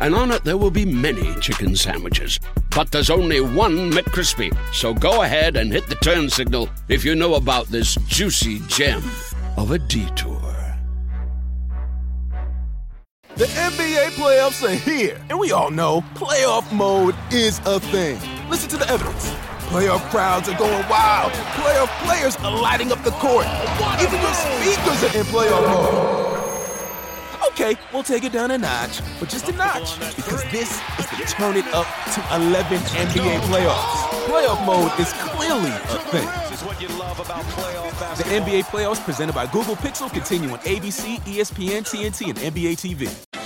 and on it there will be many chicken sandwiches. But there's only one McCrispy. So go ahead and hit the turn signal if you know about this juicy gem of a detour. The NBA playoffs are here, and we all know playoff mode is a thing. Listen to the evidence. Playoff crowds are going wild. Playoff players are lighting up the court. Even your speakers are in playoff mode. Okay, we'll take it down a notch, but just a notch, because this is the turn it up to 11 NBA playoffs. Playoff mode is clearly a thing. The NBA playoffs presented by Google Pixel continue on ABC, ESPN, TNT, and NBA TV.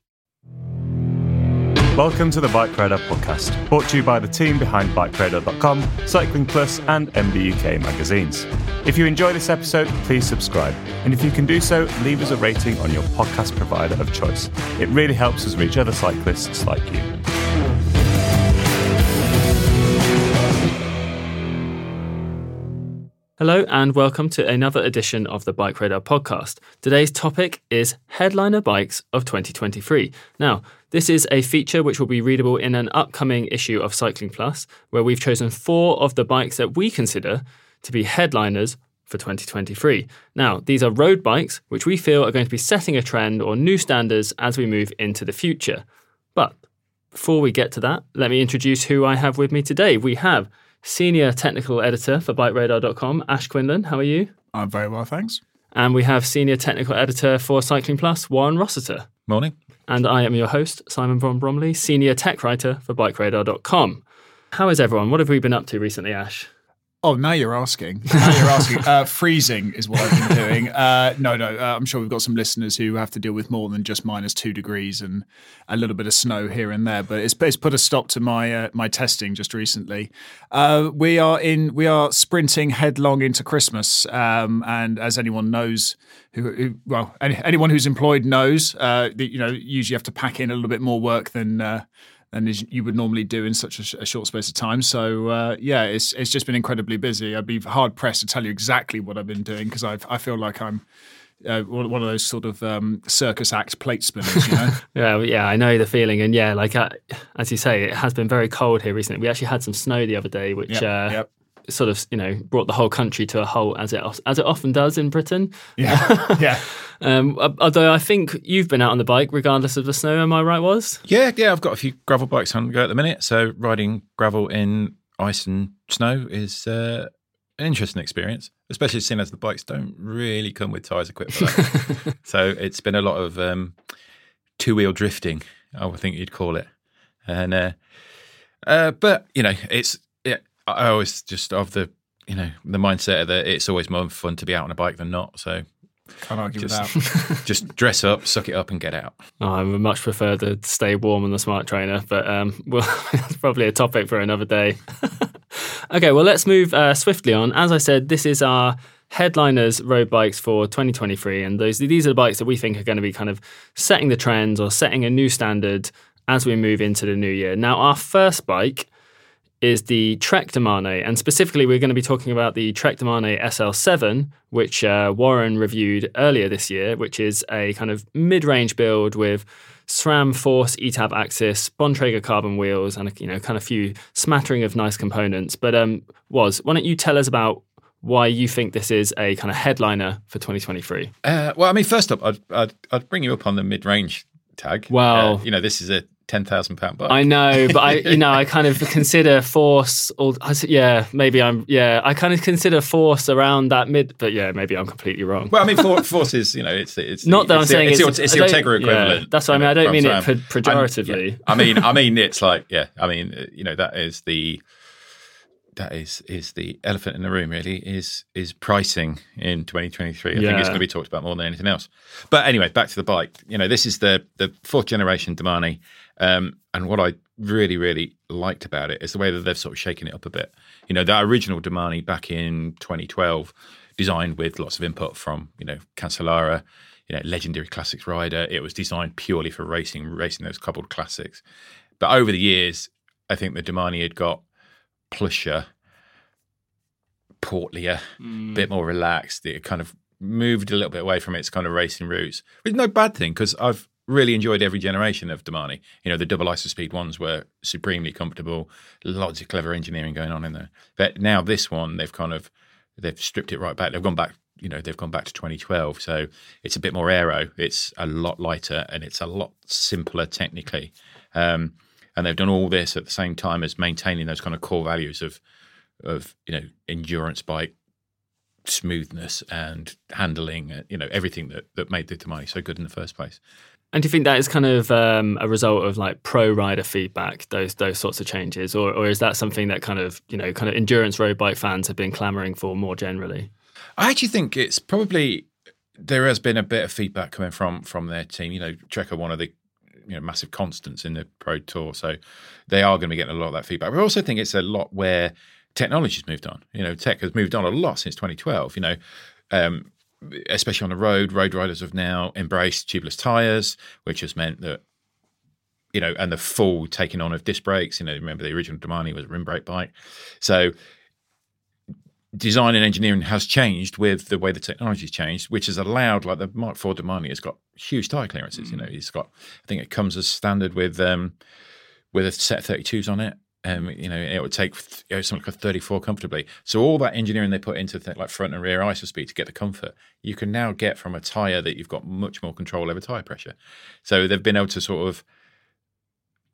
Welcome to the Bike Radar podcast, brought to you by the team behind BikeRadar.com, Cycling Plus, and MBUK magazines. If you enjoy this episode, please subscribe. And if you can do so, leave us a rating on your podcast provider of choice. It really helps us reach other cyclists like you. Hello and welcome to another edition of the Bike Radar podcast. Today's topic is headliner bikes of 2023. Now, this is a feature which will be readable in an upcoming issue of Cycling Plus, where we've chosen four of the bikes that we consider to be headliners for 2023. Now, these are road bikes which we feel are going to be setting a trend or new standards as we move into the future. But before we get to that, let me introduce who I have with me today. We have Senior Technical Editor for BikeRadar.com, Ash Quinlan. How are you? I'm very well, thanks. And we have Senior Technical Editor for Cycling Plus, Warren Rossiter. Morning. And I am your host, Simon Von Bromley, Senior Tech Writer for BikeRadar.com. How is everyone? What have we been up to recently, Ash? Oh, now you're asking. Now you're asking. Uh, freezing is what I've been doing. Uh, no, no. Uh, I'm sure we've got some listeners who have to deal with more than just minus two degrees and a little bit of snow here and there. But it's, it's put a stop to my uh, my testing just recently. Uh, we are in. We are sprinting headlong into Christmas, um, and as anyone knows, who, who well, any, anyone who's employed knows, uh, that, you know, usually have to pack in a little bit more work than than you would normally do in such a, a short space of time. So uh, yeah, it's it's just been incredibly busy. I'd be hard pressed to tell you exactly what I've been doing because I I feel like I'm. Uh, one of those sort of um, circus act plate spinners, you know. yeah, yeah, I know the feeling, and yeah, like uh, as you say, it has been very cold here recently. We actually had some snow the other day, which yep, uh, yep sort of you know brought the whole country to a halt as it as it often does in Britain. Yeah, yeah. um, although I think you've been out on the bike regardless of the snow. Am I right? Was yeah, yeah. I've got a few gravel bikes on the go at the minute. So riding gravel in ice and snow is uh, an interesting experience, especially seeing as the bikes don't really come with tyres equipped for that. so it's been a lot of um, two wheel drifting. I would think you'd call it, and. Uh, uh, but you know, it's I always just of the you know the mindset that it's always more fun to be out on a bike than not. So can't argue just, with that. just dress up, suck it up, and get out. Oh, I would much prefer to stay warm on the smart trainer, but um, well, that's probably a topic for another day. okay, well, let's move uh, swiftly on. As I said, this is our headliners road bikes for 2023, and those these are the bikes that we think are going to be kind of setting the trends or setting a new standard as we move into the new year. Now, our first bike is the Trek Domane, and specifically, we're going to be talking about the Trek Domane SL7, which uh, Warren reviewed earlier this year, which is a kind of mid-range build with SRAM Force eTap AXS, Bontrager carbon wheels, and a, you know, kind of few smattering of nice components. But um, was why don't you tell us about why you think this is a kind of headliner for 2023? Uh, well, I mean, first up, I'd, I'd, I'd bring you up on the mid-range tag. Wow, uh, you know, this is a ten thousand pound bike. I know, but I, you know, I kind of consider force. Or yeah, maybe I'm. Yeah, I kind of consider force around that mid. But yeah, maybe I'm completely wrong. Well, I mean, for, force is you know, it's it's Not that it's I'm the, saying it's, it's- it's the don't- Ultegra yeah, equivalent. that's what I mean. I don't mean it I'm- pejoratively. yeah. I mean, I mean, it's like yeah. I mean, uh, you know, that is the that is is the elephant in the room. Really, is is pricing in 2023. I think it's going to be talked about more than anything else. But anyway, back to the bike. You know, this is the the fourth generation Domane, um, and what I really really liked about it is the way that they've sort of shaken it up a bit. You know, that original Domane back in 2012, designed with lots of input from you know Cancellara, you know, legendary classics rider. It was designed purely for racing, racing those cobbled classics. But over the years, I think the Domane had got plusher, portlier, a bit more relaxed. It kind of moved a little bit away from its kind of racing roots, which is no bad thing because I've really enjoyed every generation of Domane. You know, the double IsoSpeed ones were supremely comfortable, lots of clever engineering going on in there. But now this one, they've kind of they've stripped it right back. They've gone back. You know, they've gone back to 2012, so it's a bit more aero. It's a lot lighter and it's a lot simpler technically. Um, and they've done all this at the same time as maintaining those kind of core values of of you know endurance bike smoothness and handling uh, you know everything that that made the Domane so good in the first place And do you think that is kind of um, a result of like pro rider feedback, those those sorts of changes, or or is that something that kind of you know kind of endurance road bike fans have been clamoring for more generally? I actually think it's probably there has been a bit of feedback coming from from their team. You know, Trek are one of the you know massive constants in the pro tour, so they are going to be getting a lot of that feedback. But I also think it's a lot where technology's moved on. You know, tech has moved on a lot since 2012. You know. Um, especially on the road, road riders have now embraced tubeless tires, which has meant that you know, and the full taking on of disc brakes. You know, remember the original Domane was a rim brake bike, so design and engineering has changed with the way the technology's changed, which has allowed like the Mark IV Domane has got huge tire clearances. You know, it's got I think it comes as standard with um with a set of 32s on it. Um, you know, it would take you know, something like a 34 comfortably. So all that engineering they put into like front and rear IsoSpeed to get the comfort, you can now get from a tire that you've got much more control over tire pressure. So they've been able to sort of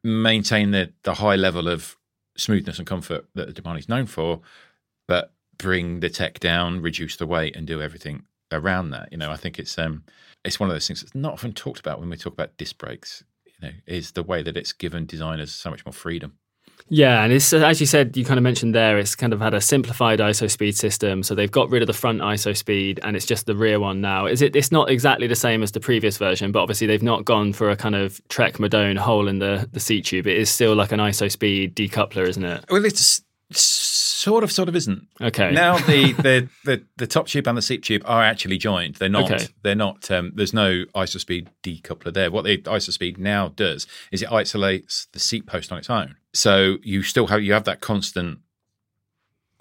maintain the the high level of smoothness and comfort that the Domane is known for, but bring the tech down, reduce the weight, and do everything around that. You know, I think it's um it's one of those things that's not often talked about when we talk about disc brakes. You know, is the way that it's given designers so much more freedom. Yeah, and it's as you said, you kind of mentioned there, it's kind of had a simplified IsoSpeed system. So they've got rid of the front IsoSpeed, and it's just the rear one now. Is it? It's not exactly the same as the previous version, but obviously they've not gone for a kind of Trek Madone hole in the the seat tube. It is still like an IsoSpeed decoupler, isn't it? Well, it's sort of, sort of isn't. Okay. Now the, the the the top tube and the seat tube are actually joined. They're not. Okay. They're not. Um, there's no IsoSpeed decoupler there. What the IsoSpeed now does is it isolates the seat post on its own. So you still have you have that constant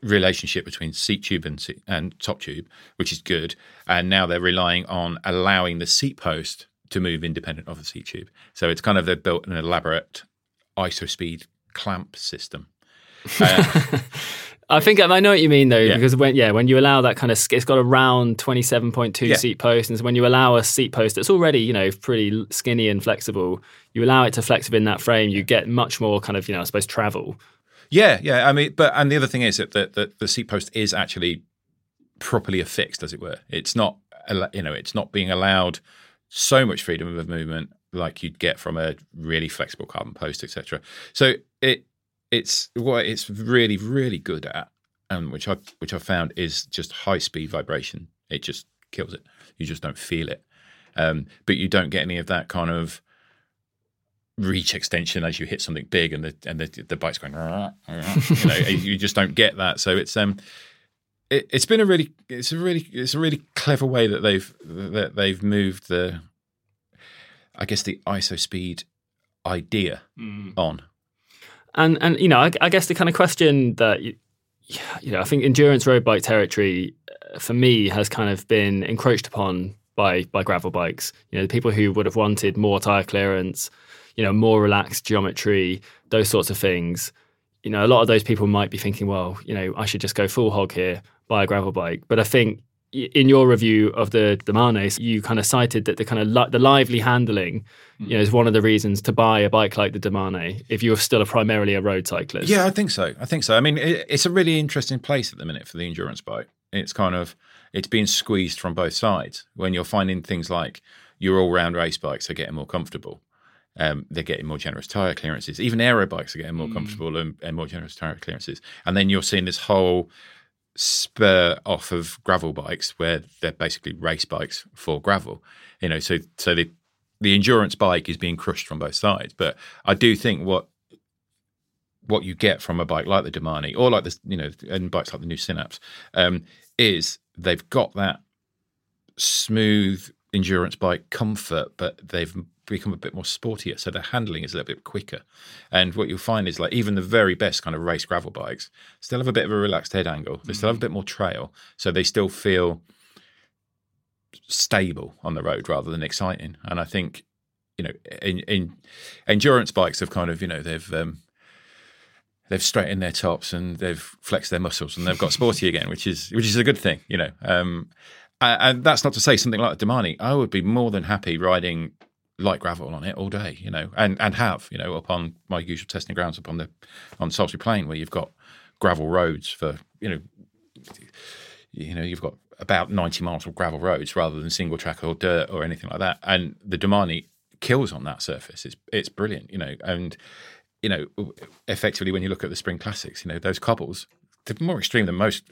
relationship between seat tube and seat, and top tube, which is good. And now they're relying on allowing the seat post to move independent of the seat tube. So it's kind of they've built an elaborate IsoSpeed clamp system. Uh, I think I know what you mean though, Yeah. because when yeah, when you allow that kind of, it's got a round twenty seven point two seat post, and so when you allow a seat post that's already you know pretty skinny and flexible, you allow it to flex within that frame, you get much more kind of you know I suppose travel. Yeah, yeah. I mean, but and the other thing is that the, the, the seat post is actually properly affixed, as it were. It's not, you know, it's not being allowed so much freedom of movement like you'd get from a really flexible carbon post, etc. So it it's what it's really really good at, and which I which I found is just high speed vibration. It just kills it. You just don't feel it, um, but you don't get any of that kind of reach extension as you hit something big and the and the, the bike's going "Rah, rah," you know you just don't get that so it's um it, it's been a really it's a really it's a really clever way that they've that they've moved the I guess the IsoSpeed idea on And and you know I, I guess the kind of question that you, you know I think endurance road bike territory uh, for me has kind of been encroached upon by by gravel bikes. You know, the people who would have wanted more tire clearance, you know, more relaxed geometry, those sorts of things. You know, a lot of those people might be thinking, well, you know, I should just go full hog here, buy a gravel bike. But I think in your review of the the Manes, you kind of cited that the kind of li- the lively handling, you know, is one of the reasons to buy a bike like the Domane if you're still a primarily a road cyclist. Yeah, I think so. I think so. I mean, it, it's a really interesting place at the minute for the endurance bike. It's kind of it's being squeezed from both sides. When you're finding things like your all-round race bikes are getting more comfortable, um, they're getting more generous tire clearances. Even aero bikes are getting more comfortable and, and more generous tire clearances. And then you're seeing this whole spur off of gravel bikes where they're basically race bikes for gravel. You know, so so the the endurance bike is being crushed from both sides. But I do think what what you get from a bike like the Domane or like this, you know, and bikes like the new Synapse, um, is they've got that smooth endurance bike comfort, but they've become a bit more sportier. So the handling is a little bit quicker. And what you'll find is like even the very best kind of race gravel bikes still have a bit of a relaxed head angle. They still have a bit more trail. So they still feel stable on the road rather than exciting. And I think, you know, in, in endurance bikes have kind of, you know, they've um, they've straightened their tops and they've flexed their muscles and they've got sporty again, which is which is a good thing, you know. Um, and, and that's not to say something like the Domane. I would be more than happy riding light gravel on it all day, you know, and and have you know upon my usual testing grounds upon the on Salisbury Plain where you've got gravel roads for you know you know you've got about 90 miles of gravel roads rather than single track or dirt or anything like that. And the Domane kills on that surface. It's it's brilliant you know and you know effectively when you look at the spring classics you know those cobbles they're more extreme than most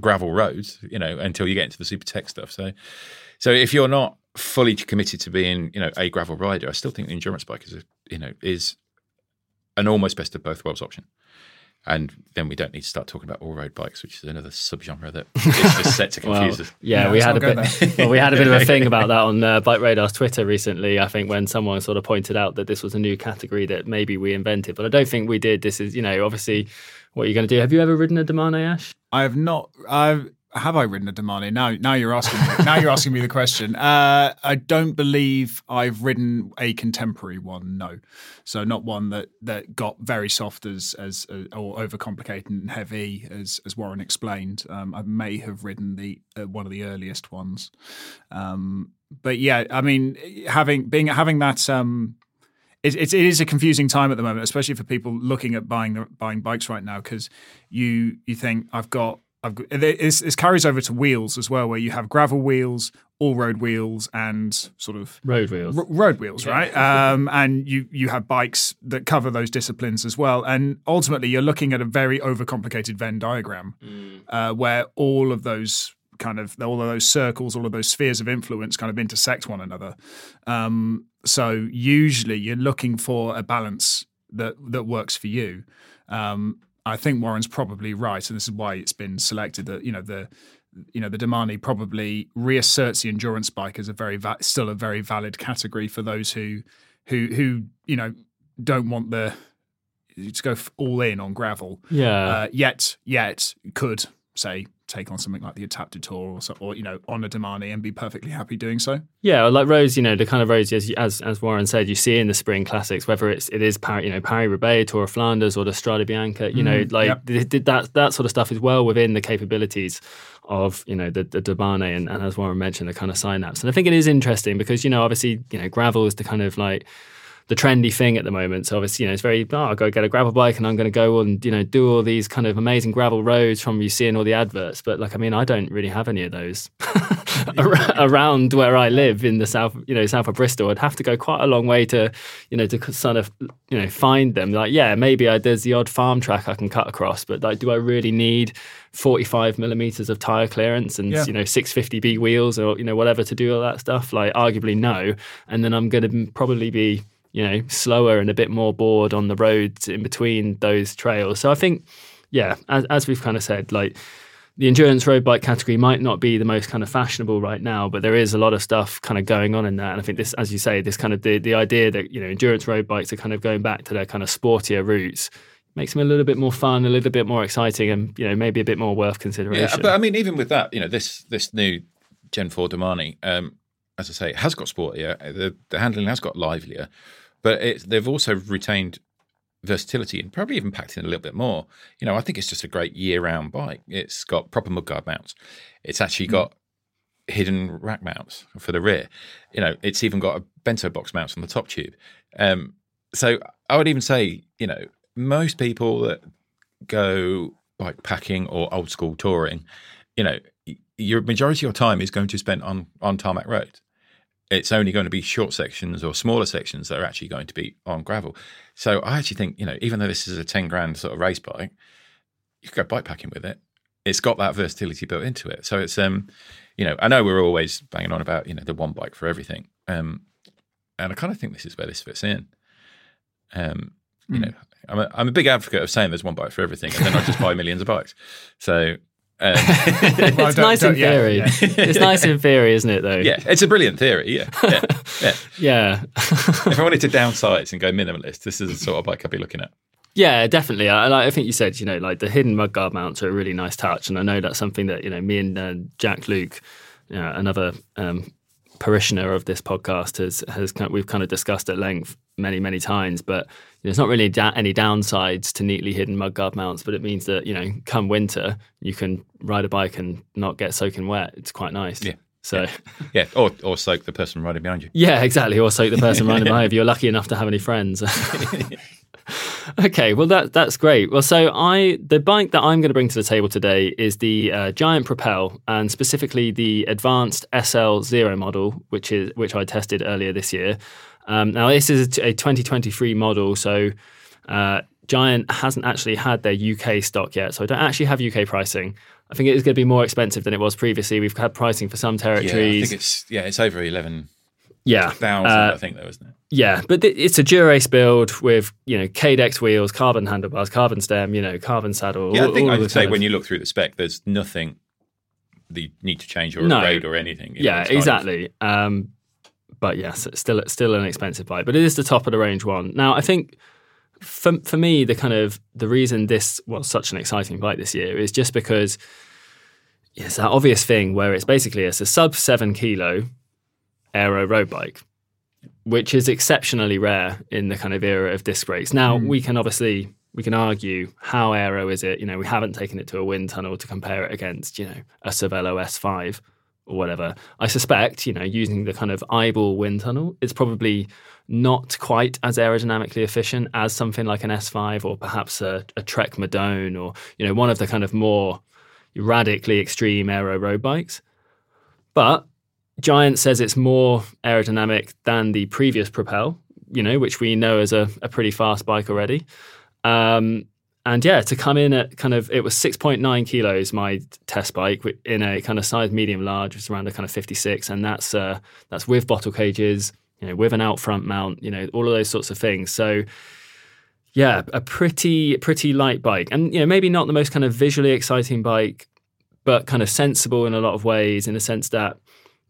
gravel roads you know until you get into the super tech stuff. So so if you're not fully committed to being you know a gravel rider i still think the endurance bike is a you know is an almost best of both worlds option and then we don't need to start talking about all-road bikes, which is another subgenre that is just set to confuse Well, us. yeah, Yeah, we let's had a bit. well, we had a bit of a thing about that on uh, Bike Radar's Twitter recently. I think when someone sort of pointed out that this was a new category that maybe we invented, but I don't think we did. This is, you know, obviously what you're going to do. Have you ever ridden a Domane Ash? I have not. I've have I ridden a Domane? Now, now you're asking. Me, now you're asking me the question. Uh, I don't believe I've ridden a contemporary one. No, so not one that that got very soft as as uh, or overcomplicated and heavy as as Warren explained. Um, I may have ridden the uh, one of the earliest ones. Um, but yeah, I mean, having being having that. Um, it, it, it is a confusing time at the moment, especially for people looking at buying buying bikes right now, because you you think I've got I've this, this carries over to wheels as well, where you have gravel wheels, all road wheels, and sort of Road wheels. r- road wheels, right? Um, and you you have bikes that cover those disciplines as well. And ultimately, you're looking at a very overcomplicated Venn diagram, uh, where all of those kind of all of those circles, all of those spheres of influence, kind of intersect one another. Um, so usually, you're looking for a balance that that works for you. Um, I think Warren's probably right, and this is why it's been selected. That you know the you know the Domane probably reasserts the endurance bike as a very va- still a very valid category for those who who who you know don't want the to go all in on gravel. Yeah. Uh, yet yet could say take on something like the Adapted Tour or so, or you know on a Domane and be perfectly happy doing so. Yeah, like rose you know, the kind of roads as as as Warren said, you see in the spring classics, whether it's it is Paris, you know Paris Roubaix, Tour of Flanders, or the Strade Bianche, you know, Mm, like yep. th- th- that that sort of stuff is well within the capabilities of you know the the Domane and, and as Warren mentioned, the kind of synapse. And I think it is interesting because you know obviously you know gravel is the kind of like the trendy thing at the moment. So obviously, you know, it's very, oh, I'll go get a gravel bike and I'm going to go and, you know, do all these kind of amazing gravel roads from you seeing all the adverts. But like, I mean, I don't really have any of those around where I live in the south, you know, south of Bristol. I'd have to go quite a long way to, you know, to sort of, you know, find them. Like, yeah, maybe I, there's the odd farm track I can cut across, but like, do I really need 45 millimeters of tire clearance and, Yeah. you know, 650B wheels or, you know, whatever to do all that stuff? Like, arguably no. And then I'm going to probably be, you know, slower and a bit more bored on the roads in between those trails. So I think, yeah, as, as we've kind of said, like the endurance road bike category might not be the most kind of fashionable right now, but there is a lot of stuff kind of going on in that. And I think this, as you say, this kind of the, the idea that, you know, endurance road bikes are kind of going back to their kind of sportier roots makes them a little bit more fun, a little bit more exciting and, you know, maybe a bit more worth consideration. Yeah, but I mean, even with that, you know, this this new Gen Four Domane, um, as I say, has got sportier. The, the handling has got livelier, but it, they've also retained versatility and probably even packed in a little bit more. You know, I think it's just a great year-round bike. It's got proper mudguard mounts. It's actually got hidden rack mounts for the rear. You know, it's even got a bento box mounts on the top tube. Um, so I would even say, you know, most people that go bike packing or old school touring, you know, your majority of your time is going to spend on on tarmac roads. It's only going to be short sections or smaller sections that are actually going to be on gravel. So I actually think, you know, even though this is a 10 grand sort of race bike, you could go bikepacking with it. It's got that versatility built into it. So it's um, you know, I know we're always banging on about, you know, the one bike for everything. Um, and I kind of think this is where this fits in. Um, you know, I'm a, I'm a big advocate of saying there's one bike for everything, and then I just buy millions of bikes. So um, it's nice in don't- yeah, theory. yeah. it's nice in theory, isn't it? Though. yeah, it's a brilliant theory. Yeah, yeah, yeah. Yeah. if I wanted to downsize and go minimalist, this is the sort of bike I'd be looking at. Yeah, definitely. I, like- I think you said, you know, like the hidden mudguard mounts are a really nice touch, and I know that's something that you know me and uh, Jack Luke, you know, another um, parishioner of this podcast, has has kind we've kind of discussed at length many many times. But it's not really da- any downsides to neatly hidden mudguard mounts, but it means that you know, come winter, you can ride a bike and not get soaking wet. It's quite nice. Yeah. So Yeah, or or soak the person riding behind you. yeah, exactly. Or soak the person riding behind you if you're lucky enough to have any friends. okay, well that that's great. Well, so I the bike that I'm going to bring to the table today is the uh, Giant Propel, and specifically the Advanced SL Zero model, which is which I tested earlier this year. Um, now this is a 2023 model, so. Uh, Giant hasn't actually had their UK stock yet, so I don't actually have UK pricing. I think it is going to be more expensive than it was previously. We've had pricing for some Yeah, I territories. think it's yeah, it's over eleven yeah, thousand. Uh, I think though, isn't it? yeah, but th- it's a Dura-Ace build with you know Cadex wheels, carbon handlebars, carbon stem, you know, carbon saddle. Yeah, I think all I'd say of- when you look through the spec, there's nothing that you need to change or No. upgrade or anything. you know, yeah, exactly. Um, but yes, it's still still an expensive bike, but it is the top of the range one. Now, I think for for me, the kind of the reason this was such an exciting bike this year is just because it's that obvious thing where it's basically it's a sub seven kilo aero road bike, which is exceptionally rare in the kind of era of disc brakes. Now hmm. we can obviously we can argue how aero is it. You know, we haven't taken it to a wind tunnel to compare it against you know a Cervelo S5 or whatever. I suspect, you know, using the kind of eyeball wind tunnel, it's probably not quite as aerodynamically efficient as something like an S5 or perhaps a, a Trek Madone or, you know, one of the kind of more radically extreme aero road bikes. But Giant says it's more aerodynamic than the previous Propel, you know, which we know is a, a pretty fast bike already. Um, and yeah, to come in at kind of, it was 6.9 kilos, my test bike in a kind of size medium large, it's around a kind of 56. And that's, uh, that's with bottle cages, you know, with an out front mount, you know, all of those sorts of things. So yeah, a pretty, pretty light bike. And, you know, maybe not the most kind of visually exciting bike, but kind of sensible in a lot of ways in the sense that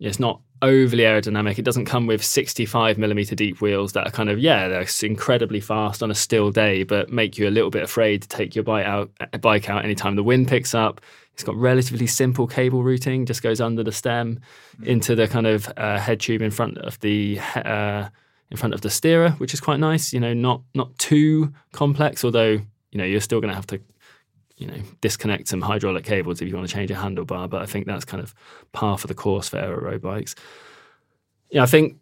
it's not overly aerodynamic. It doesn't come with 65 millimeter deep wheels that are kind of, yeah, they're incredibly fast on a still day, but make you a little bit afraid to take your bike out, bike out anytime the wind picks up. It's got relatively simple cable routing, just goes under the stem into the kind of uh, head tube in front of the uh, in front of the steerer, which is quite nice. You know, not not too complex, although you know you're still going to have to you know disconnect some hydraulic cables if you want to change a handlebar. But I think that's kind of par for the course for aero road bikes. Yeah, I think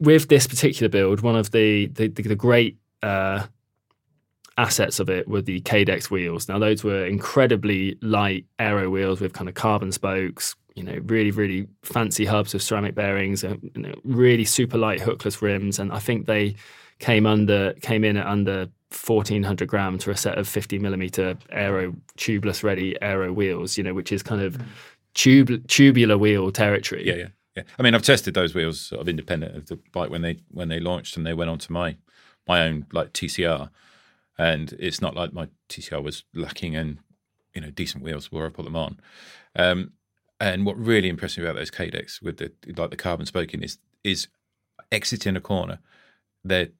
with this particular build, one of the the, the, great uh, assets of it were the Cadex wheels. Now those were incredibly light aero wheels with kind of carbon spokes. You know, really, really fancy hubs with ceramic bearings, uh, you know, really super light hookless rims, and I think they came under came in at under 1400 grams for a set of 50 millimeter aero tubeless ready aero wheels. You know, which is kind of tube tubular wheel territory. Yeah, yeah, yeah. I mean, I've tested those wheels sort of independent of the bike when they when they launched and they went onto my my own like TCR, and it's not like my TCR was lacking in you know decent wheels where I put them on. Um, and what really impressed me about those Cadex with the like the carbon spoking is is exiting a corner. They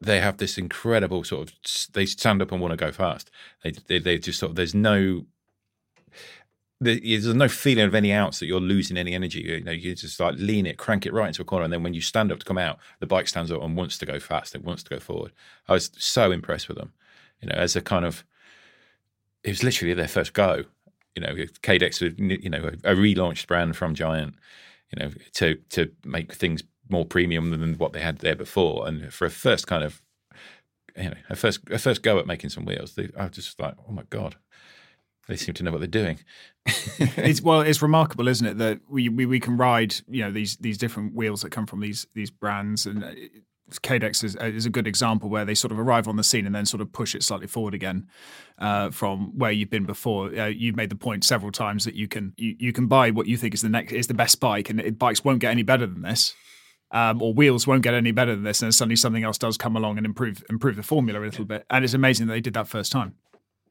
they have this incredible sort of they stand up and want to go fast. They they, they just sort of there's no there's no feeling of any outs that you're losing any energy. You know, you just like lean it, crank it right into a corner, and then when you stand up to come out, the bike stands up and wants to go fast. It wants to go forward. I was so impressed with them. You know, as a kind of, it was literally their first go. You know, Cadex, you know, a relaunched brand from Giant, you know, to to make things more premium than what they had there before, and for a first kind of, you know, a first a first go at making some wheels, they, I was just like, oh my god, they seem to know what they're doing. it's well, it's remarkable, isn't it, that we, we we can ride you know these these different wheels that come from these these brands and. uh, Cadex is, is a good example where they sort of arrive on the scene and then sort of push it slightly forward again uh, from where you've been before. Uh, you've made the point several times that you can you, you can buy what you think is the next is the best bike, and it, bikes won't get any better than this. Um, or wheels won't get any better than this, and suddenly something else does come along and improve improve the formula a little bit. And it's amazing that they did that first time.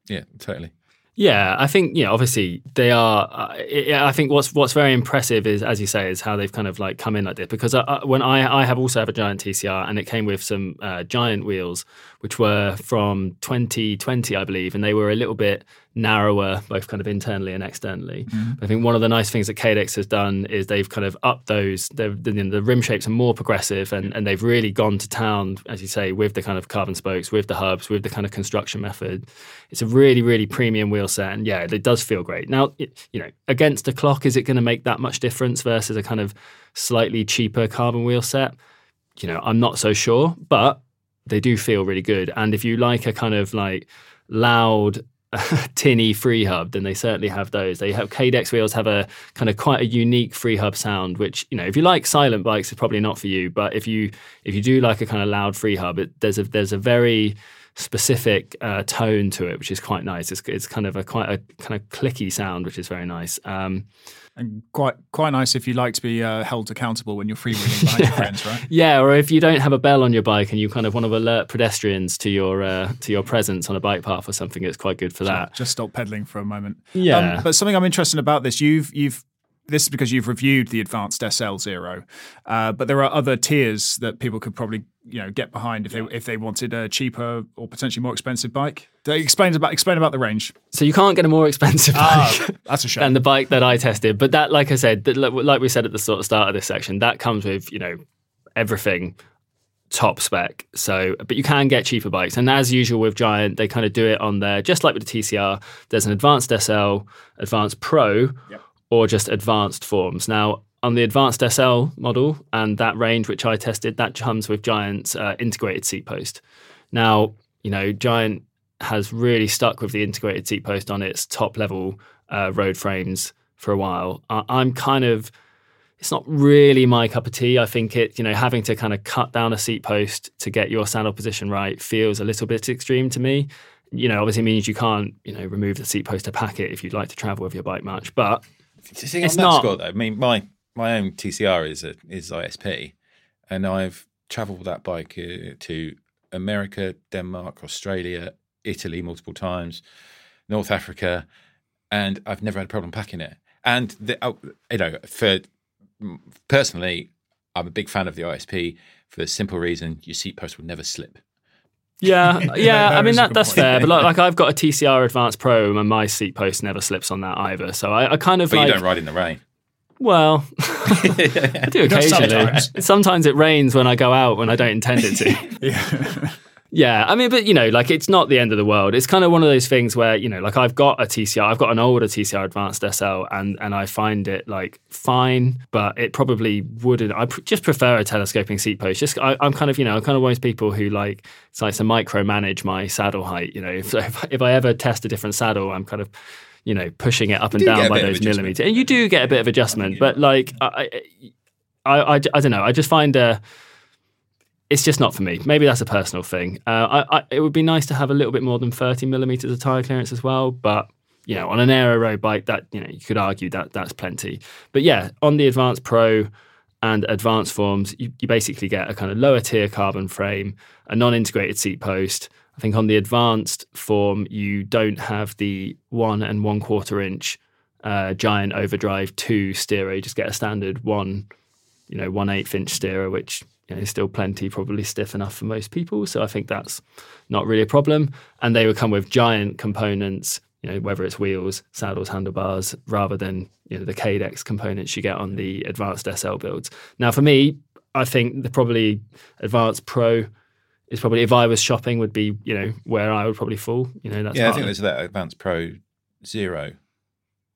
Yeah, totally. Yeah, I think you know. Obviously, they are. Uh, I think what's what's very impressive is, as you say, is how they've kind of like come in like this. Because I, when I I have also have a giant TCR, and it came with some uh, giant wheels, which were from 2020, I believe, and they were a little bit narrower, both kind of internally and externally. Mm-hmm. I think one of the nice things that Cadex has done is they've kind of upped those. The, the, the rim shapes are more progressive, and, and they've really gone to town, as you say, with the kind of carbon spokes, with the hubs, with the kind of construction method. It's a really, really premium wheel set, and yeah, it does feel great. Now, it, you know, against a clock, is it going to make that much difference versus a kind of slightly cheaper carbon wheel set? You know, I'm not so sure, but they do feel really good. And if you like a kind of like loud tinny free hub, then they certainly have those. They have Cadex wheels have a kind of quite a unique free hub sound, which you know if you like silent bikes, it's probably not for you. But if you if you do like a kind of loud free hub, it, there's a there's a very specific uh, tone to it, which is quite nice. It's, it's kind of a quite a kind of clicky sound, which is very nice. Um, and quite quite nice if you like to be uh, held accountable when you're freewheeling behind your friends, right? Yeah, or if you don't have a bell on your bike and you kind of want to alert pedestrians to your uh, to your presence on a bike path or something, it's quite good for that. Just stop pedaling for a moment. Yeah. Um, but something I'm interested about this, you've you've this is because you've reviewed the advanced SL Zero, uh, but there are other tiers that people could probably you know get behind if they if they wanted a cheaper or potentially more expensive bike. Explain about explain about the range. So you can't get a more expensive bike Ah, that's a shame. than the bike that I tested. But that, like I said, that, like we said at the sort of start of this section, that comes with you know everything top spec. So, but you can get cheaper bikes, and as usual with Giant, they kind of do it on there, just like with the TCR. There's an advanced SL, advanced Pro, or just advanced forms. Now. On the advanced SL model and that range which I tested, that comes with Giant's uh, integrated seat post. Now, you know, Giant has really stuck with the integrated seat post on its top level uh, road frames for a while. I- I'm kind of it's not really my cup of tea. I think it, you know, having to kind of cut down a seat post to get your saddle position right feels a little bit extreme to me. You know, obviously means you can't, you know, remove the seat post to pack it if you'd like to travel with your bike much. But It's on that not- score, though, I mean, my my own TCR is a, is ISP, and I've travelled with that bike uh, to America, Denmark, Australia, Italy multiple times, North Africa, and I've never had a problem packing it. And the, uh, you know, for personally, I'm a big fan of the ISP for the simple reason your seat post will never slip. Yeah, yeah, I mean that that's point. fair. But like, like I've got a TCR Advanced Pro and my seat post never slips on that either. So I, I kind of But like you don't ride in the rain. Well, I do occasionally. sometimes. Sometimes. it rains when I go out when I don't intend it to. yeah. Yeah, I mean, but you know, like it's not the end of the world. It's kind of one of those things where you know, like I've got a TCR, I've got an older TCR Advanced SL, and and I find it like fine, but it probably wouldn't. I pr- just prefer a telescoping seat post. Just I, I'm kind of you know, I'm kind of one of those people who like it's like to micromanage my saddle height. You know, if if, if I ever test a different saddle, I'm kind of you know pushing it up and do down by those millimeters, and you do get a bit of adjustment. But like I, I, I, I don't know. I just find uh, it's just not for me. Maybe that's a personal thing. Uh, I, I, it would be nice to have a little bit more than 30 millimeters of tire clearance as well, but you know, on an aero road bike, that you know, you could argue that that's plenty. But yeah, on the Advanced Pro and Advanced forms, you, you basically get a kind of lower tier carbon frame, a non-integrated seat post. I think on the Advanced form, you don't have the one and one quarter inch uh, giant overdrive two steerer. You just get a standard one you know, one eighth inch steerer, which you know, still plenty, probably stiff enough for most people. So I think that's not really a problem. And they would come with giant components, you know, whether it's wheels, saddles, handlebars, rather than you know the Cadex components you get on the advanced SL builds. Now, for me, I think the probably advanced Pro is probably if I was shopping would be you know where I would probably fall. You know, that's yeah, I think there's that Advanced Pro Zero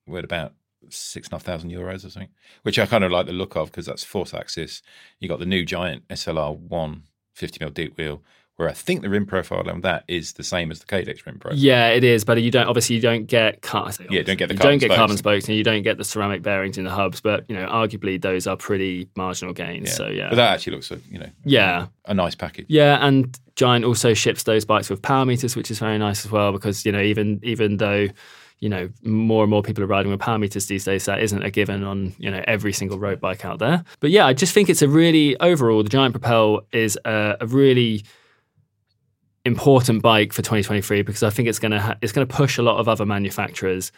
with about six and a half thousand euros or something, which I kind of like the look of because that's force AXS. You got the new giant SLR one 50 mil deep wheel, where I think the rim profile on that is the same as the Cadex rim profile. Yeah, it is, but you don't obviously you don't get car- Yeah, don't get the you carbon don't get spokes. carbon spokes and you don't get the ceramic bearings in the hubs, but you know arguably those are pretty marginal gains. So yeah, but that actually looks, a, you know, yeah, a nice package. yeah, and Giant also ships those bikes with power meters, which is very nice as well because you know even even though you know more and more people are riding with power meters these days, that isn't a given on you know every single road bike out there. But yeah, I just think it's a really overall the Giant Propel is a, a really important bike for 2023 because I think it's going to ha- it's going to push a lot of other manufacturers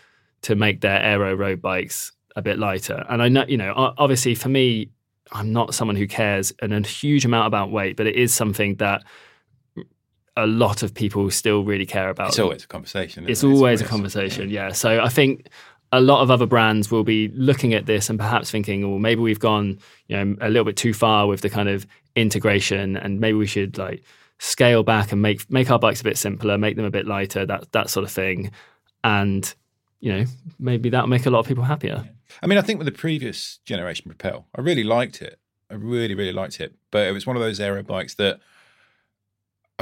to make their aero road bikes a bit lighter. And I know, you know, obviously for me, I'm not someone who cares an, a huge amount about weight, but it is something that a lot of people still really care about. It's always a conversation. isn't It's it? always a conversation, yeah. So I think a lot of other brands will be looking at this and perhaps thinking, well, maybe we've gone, you know, a little bit too far with the kind of integration, and maybe we should like scale back and make make our bikes a bit simpler, make them a bit lighter, that that sort of thing, and you know, maybe that'll make a lot of people happier. I mean, I think with the previous generation Propel, I really liked it. I really, really liked it. But it was one of those aero bikes that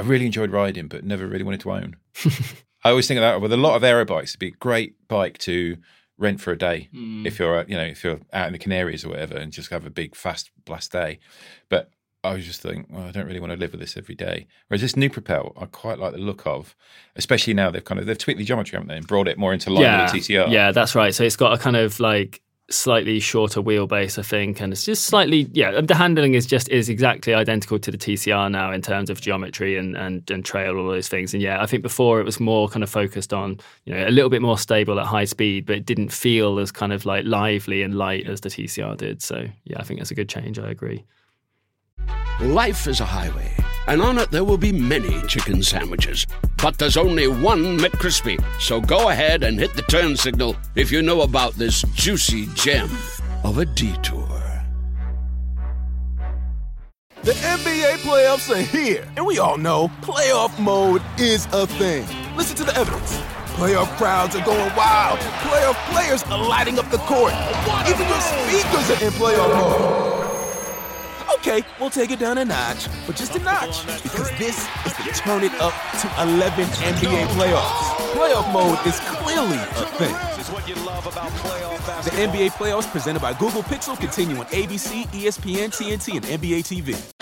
I really enjoyed riding, but never really wanted to own. I always think of that with a lot of aero bikes. It'd be a great bike to rent for a day hmm. if you're, you know, if you're out in the Canaries or whatever, and just have a big fast blast day. But I was just thinking, well, I don't really want to live with this every day. Whereas this new Propel, I quite like the look of, especially now they've kind of they've tweaked the geometry, haven't they, and brought it more into line yeah, with the TCR. yeah, that's right. So it's got a kind of like slightly shorter wheelbase, I think, and it's just slightly yeah. The handling is just is exactly identical to the TCR now in terms of geometry and and and trail, all those things. And yeah, I think before it was more kind of focused on you know a little bit more stable at high speed, but it didn't feel as kind of like lively and light as the TCR did. So yeah, I think that's a good change. I agree. Life is a highway, and on it there will be many chicken sandwiches. But there's only one McCrispy. So go ahead and hit the turn signal if you know about this juicy gem of a detour. The NBA playoffs are here, and we all know playoff mode is a thing. Listen to the evidence. Playoff crowds are going wild. Playoff players are lighting up the court. Even your speakers are in playoff mode. Okay, we'll take it down a notch, but just a notch, because this is the turn it up to 11 NBA playoffs. Playoff mode is clearly a thing. The NBA playoffs presented by Google Pixel continue on ABC, ESPN, TNT, and NBA TV.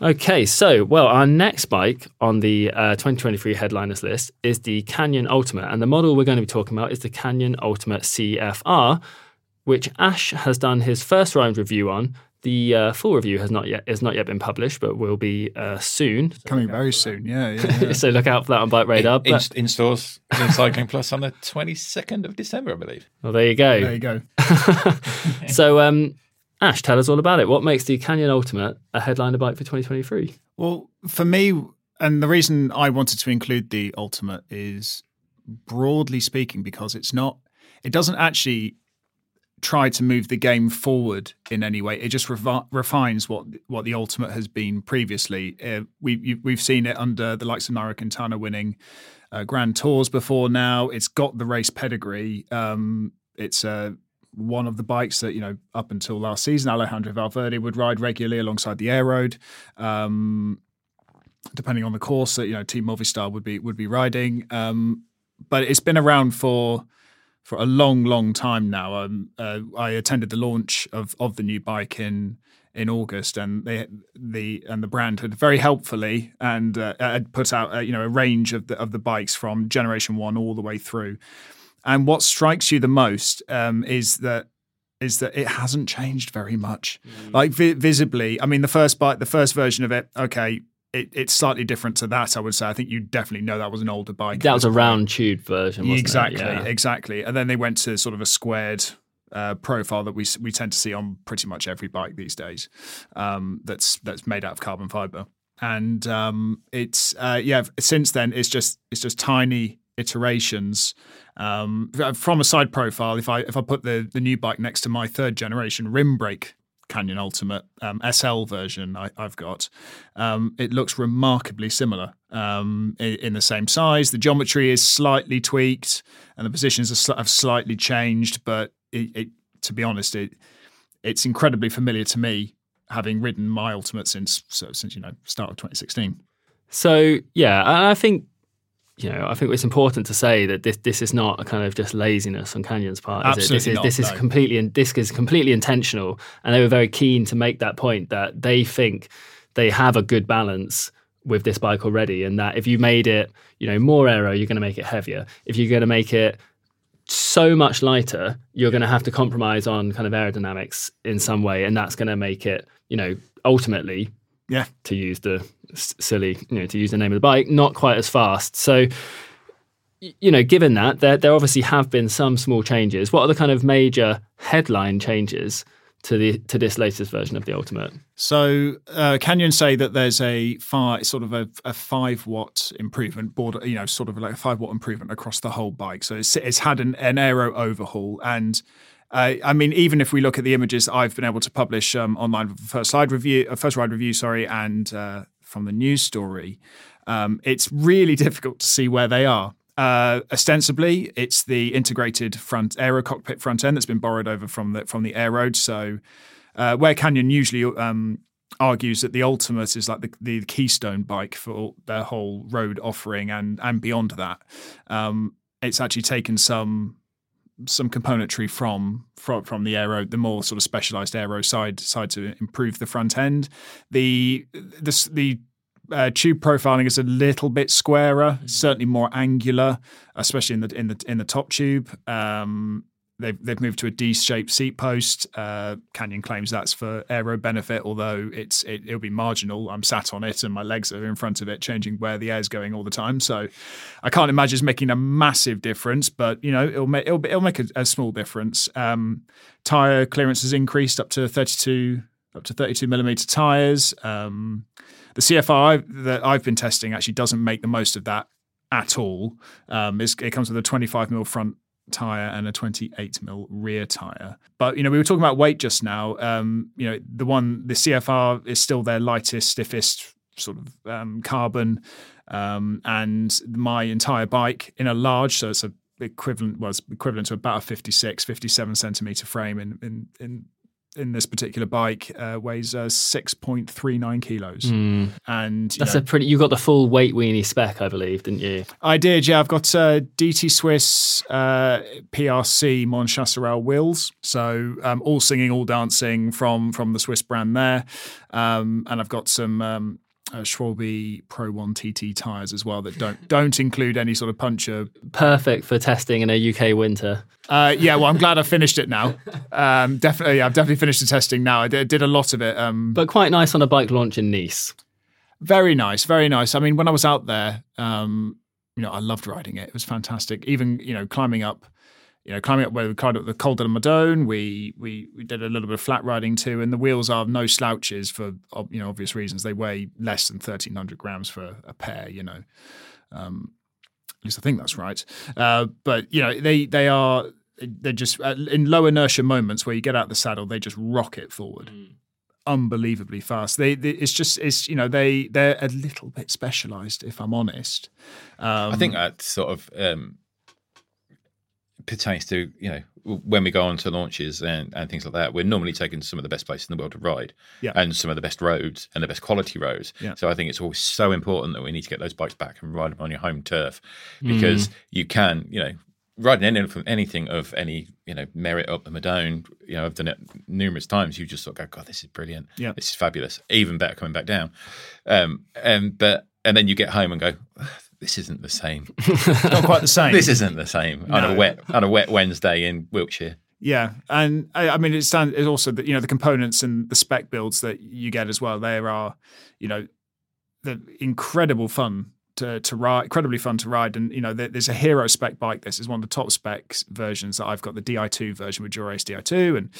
Okay, so well, our next bike on the uh, 2023 headliners list is the Canyon Ultimate, and the model we're going to be talking about is the Canyon Ultimate CFR, which Ash has done his first round review on. The uh, full review has not yet has not yet been published, but will be uh, soon. Coming very soon. Yeah, yeah. yeah. so look out for that on Bike Radar. in, But, in stores in Cycling Plus on the 22nd of December, I believe. well, there you go. there you go. so, um, Ash, tell us all about it. What makes the Canyon Ultimate a headliner bike for 2023? Well, for me, and the reason I wanted to include the Ultimate is broadly speaking because it's not, it doesn't actually try to move the game forward in any way. It just revi- refines what what the Ultimate has been previously. Uh, we we've seen it under the likes of Nairo Quintana winning uh, Grand Tours before. Now it's got the race pedigree. Um, it's uh, one of the bikes that you know up until last season Alejandro Valverde would ride regularly alongside the Aeroad. Um, depending on the course that you know Team Movistar would be would be riding. Um, but it's been around for for a long, long time now. Um, uh, I attended the launch of of the new bike in in August, and they the and the brand had very helpfully and uh, had put out uh, you know a range of the of the bikes from generation one all the way through. And what strikes you the most um, is that is that it hasn't changed very much. Like vi- visibly, I mean, the first bike, the first version of it, okay, it, it's slightly different to that. I would say. I think you definitely know that was an older bike. That was a round tube version, wasn't exactly, it? Yeah. exactly. And then they went to sort of a squared uh, profile that we we tend to see on pretty much every bike these days. Um, that's that's made out of carbon fiber, and um, it's uh, yeah. Since then, it's just it's just tiny iterations um, from a side profile. If I if I put the the new bike next to my third generation rim brake Canyon Ultimate um, SL version I, I've got, um, it looks remarkably similar um, in, in the same size. The geometry is slightly tweaked, and the positions sli- have slightly changed. But it, it, to be honest, it it's incredibly familiar to me, having ridden my Ultimate since so since you know start of 2016. So yeah, I think you know, I think it's important to say that this this is not a kind of just laziness on Canyon's part. Is it? This Absolutely is not, this is no. completely this is completely intentional, and they were very keen to make that point that they think they have a good balance with this bike already, and that if you made it, you know, more aero, you're going to make it heavier. If you're going to make it so much lighter, you're going to have to compromise on kind of aerodynamics in some way, and that's going to make it, you know, ultimately Yeah, to use the s- silly, you know, to use the name of the bike, not quite as fast. So, you know, given that, there, there obviously have been some small changes. What are the kind of major headline changes to the to this latest version of the Ultimate? So uh, Canyon say that there's a five, sort of a, a five watt improvement, border, you know, sort of like a five watt improvement across the whole bike. So it's, it's had an, an aero overhaul, and uh, I mean, even if we look at the images I've been able to publish um, online, for first slide review, uh, first ride review, sorry, and uh, from the news story, um, it's really difficult to see where they are. Uh, ostensibly, it's the integrated front aero cockpit front end that's been borrowed over from the from the Aeroad. So, uh, where Canyon usually um, argues that the Ultimate is like the, the keystone bike for their whole road offering and and beyond that, um, it's actually taken some some componentry from from from the aero, the more sort of specialized aero side side to improve the front end. The the the uh, tube profiling is a little bit squarer, certainly more angular, especially in the in the in the top tube. Um, they've they've moved to a D-shaped seat post. Uh, Canyon claims that's for aero benefit, although it's it, it'll be marginal. I'm sat on it and my legs are in front of it, changing where the air's going all the time. So I can't imagine it's making a massive difference, but you know it'll make it'll, it'll make a, a small difference. Um, tire clearance has increased up to 32 up to 32 millimeter tires. Um, the CFR that I've been testing actually doesn't make the most of that at all. Um, it comes with a 25 mil front tire and a 28 mil rear tire. But you know, we were talking about weight just now. Um, you know, the one the CFR is still their lightest, stiffest sort of um, carbon, um, and my entire bike in a large, so it's a equivalent was equivalent to about a 56 57 centimeter frame in in in in this particular bike uh, weighs uh, 6.39 kilos and you Hmm. That's know, a pretty. You got the full weight weenie spec, I believe, didn't you? I did, yeah. I've got uh, DT Swiss uh, PRC Mon Chasseral wheels, so um, all singing, all dancing from from the Swiss brand there, um, and I've got some um, uh, Schwalbe Pro One TT tires as well that don't don't include any sort of puncture. Perfect for testing in a UK winter. Uh, yeah, well, I'm glad I finished it now. Um, definitely, I've definitely finished the testing now. I did, did a lot of it. Um, But quite nice on a bike launch in Nice. Very nice, very nice. I mean, when I was out there, um, you know, I loved riding it. It was fantastic. Even you know, climbing up, you know, climbing up where we climbed up the Col de la Madone. We we we did a little bit of flat riding too, and the wheels are no slouches for you know obvious reasons. They weigh less than thirteen hundred grams for a pair. You know, um, at least I think that's right. Uh, but you know, they they are they're just uh, in low inertia moments where you get out the saddle, they just rocket forward unbelievably fast. They, they, it's just, it's you know, they they're a little bit specialised, if I'm honest. Um, I think that sort of um, pertains to you know when we go on to launches and, and things like that. We're normally taking some of the best places in the world to ride, Yeah. and some of the best roads and the best quality roads. Yeah. So I think it's always so important that we need to get those bikes back and ride them on your home turf because you can you know. Riding any, from anything of any you know merit up the Madone, you know I've done it numerous times. You just sort of go, God, this is brilliant. Yeah. this is fabulous. Even better coming back down. Um, and but and then you get home and go, this isn't the same. not quite the same. This isn't the same on a wet on a wet Wednesday in Wiltshire. Yeah, and I, I mean, it stands. It's also that you know the components and the spec builds that you get as well. There are, you know, the incredible fun to, to ride, incredibly fun to ride. And you know, there, there's a hero spec bike. This is one of the top specs versions that I've got. The Di2 version with Dura-Ace Di2, and